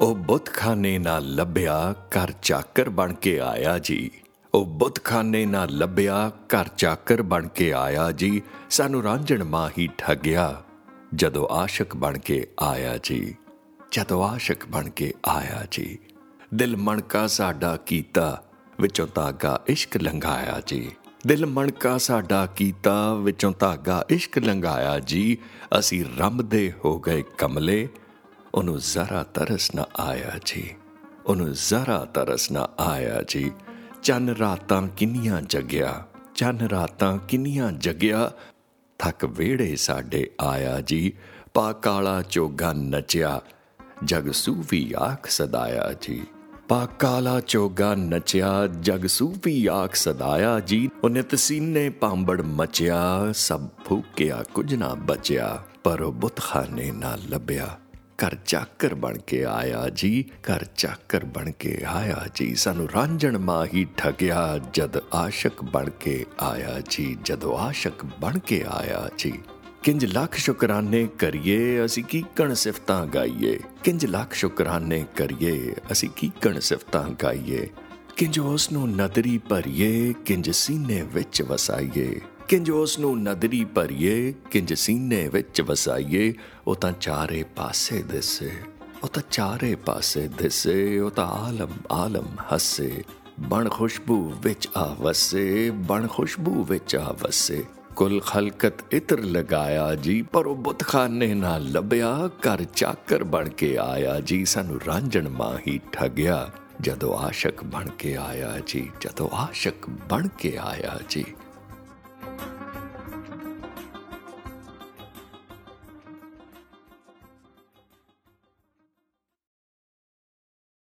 ਉਹ ਬੁੱਤਖਾਨੇ ਨਾਲ ਲੱਭਿਆ ਘਰ ਚਾਕਰ ਬਣ ਕੇ ਆਇਆ ਜੀ। ਉਹ ਬੁੱਤਖਾਨੇ ਨਾਲ ਲੱਭਿਆ ਘਰ ਚਾਕਰ ਬਣ ਕੇ ਆਇਆ ਜੀ। ਸਾਨੂੰ ਰਾਂਝਣ ਮਾਹੀ ਠੱਗਿਆ ਜਦੋਂ ਆਸ਼ਿਕ ਬਣ ਕੇ ਆਇਆ ਜੀ। ਜਦੋਂ ਆਸ਼ਿਕ ਬਣ ਕੇ ਆਇਆ ਜੀ। ਦਿਲ ਮਣਕਾ ਸਾਡਾ ਕੀਤਾ ਵਿੱਚੋਂ ਧਾਗਾ ਇਸ਼ਕ ਲੰਘਾਇਆ ਜੀ। ਦਿਲ ਮਣਕਾ ਸਾਡਾ ਕੀਤਾ ਵਿੱਚੋਂ ਧਾਗਾ ਇਸ਼ਕ ਲੰਘਾਇਆ ਜੀ। ਅਸੀਂ ਰੰਮਦੇ ਹੋ ਗਏ ਕਮਲੇ ਉਹਨੂੰ ਜ਼ਰਾ ਤਰਸ ਨਾ ਆਇਆ ਜੀ ਉਹਨੂੰ ਜ਼ਰਾ ਤਰਸ ਨਾ ਆਇਆ ਜੀ ਚੰਨ ਰਾਤਾਂ ਕਿੰਨੀਆਂ ਜਗਿਆ ਚੰਨ ਰਾਤਾਂ ਕਿੰਨੀਆਂ ਜਗਿਆ ਥੱਕ ਵੇੜੇ ਸਾਡੇ ਆਇਆ ਜੀ ਪਾ ਕਾਲਾ ਚੋਗਾ ਨਚਿਆ ਜਗ ਸੂਫੀ ਆਖ ਸਦਾਇਆ ਜੀ ਪਾ ਕਾਲਾ ਚੋਗਾ ਨਚਿਆ ਜਗ ਸੂਫੀ ਆਖ ਸਦਾਇਆ ਜੀ ਉਹਨੇ ਤਸੀਨੇ ਪਾਂਬੜ ਮਚਿਆ ਸਭ ਫੂਕਿਆ ਕੁਝ ਨਾ ਬਚਿਆ ਪਰ ਉਹ ਬੁੱਤਖਾਨੇ ਨਾ ਲੱਭਿਆ ਘਰ ਚਾਕਰ ਬਣ ਕੇ ਆਇਆ ਜੀ, ਘਰ ਚਾਕਰ ਬਣ ਕੇ ਆਇਆ ਜੀ। ਸਾਨੂੰ ਰਾਂਝਣ ਮਾਹੀ ਠਗਿਆ, ਜਦ ਆਸ਼ਕ ਬਣ ਕੇ ਆਇਆ ਜੀ, ਜਦੋਂ ਆਸ਼ਕ ਬਣ ਕੇ ਆਇਆ ਜੀ। ਕਿੰਜ ਲੱਖ ਸ਼ੁਕਰਾਨੇ ਕਰੀਏ, ਅਸੀਂ ਕੀ ਕਣ ਸਿਫਤਾਂ ਗਾਈਏ। ਕਿੰਜ ਲੱਖ ਸ਼ੁਕਰਾਨੇ ਕਰੀਏ, ਅਸੀਂ ਕੀ ਕਣ ਸਿਫਤਾਂ ਗਾਈਏ। ਕਿੰਜ ਉਸ ਨੂੰ ਨਦਰੀ ਭਰੀਏ, ਕਿੰਜ ਸੀਨੇ ਵਿੱਚ ਵਸਾਈਏ। ਕਿੰਜ ਉਸ ਨੂੰ ਨਦਰੀ ਭਰੀਏ, ਕਿੰਜ ਸੀਨੇ ਵਿੱਚ ਵਸਾਈਏ, ਉਹ ਤਾਂ ਚਾਰੇ ਪਾਸੇ ਦਿਸੇ, ਉਹ ਤਾਂ ਚਾਰੇ ਪਾਸੇ ਦਿਸੇ, ਉਹ ਤਾਂ ਆਲਮ ਆਲਮ ਹੱਸੇ, ਬਣ ਖੁਸ਼ਬੂ ਵਿੱਚ ਆ ਵਸੇ ਬਣ ਖੁਸ਼ਬੂ ਵਿੱਚ ਆ ਵਸੇ ਕੁਲ ਖਲਕਤ ਇਤਰ ਲਗਾਇਆ ਜੀ, ਪਰ ਉਹ ਬੁੱਤਖਾਨੇ ਨਾਲ ਲੱਭਿਆ, ਘਰ ਚਾਕਰ ਬਣ ਕੇ ਆਇਆ ਜੀ, ਸਾਨੂੰ ਰਾਂਝਣ ਮਾਹੀ ਠੱਗਿਆ, ਜਦੋਂ ਆਸ਼ਕ ਬਣ ਕੇ ਆਇਆ ਜੀ, ਜਦੋਂ ਆਸ਼ਕ ਬਣ ਕੇ ਆਇਆ ਜੀ।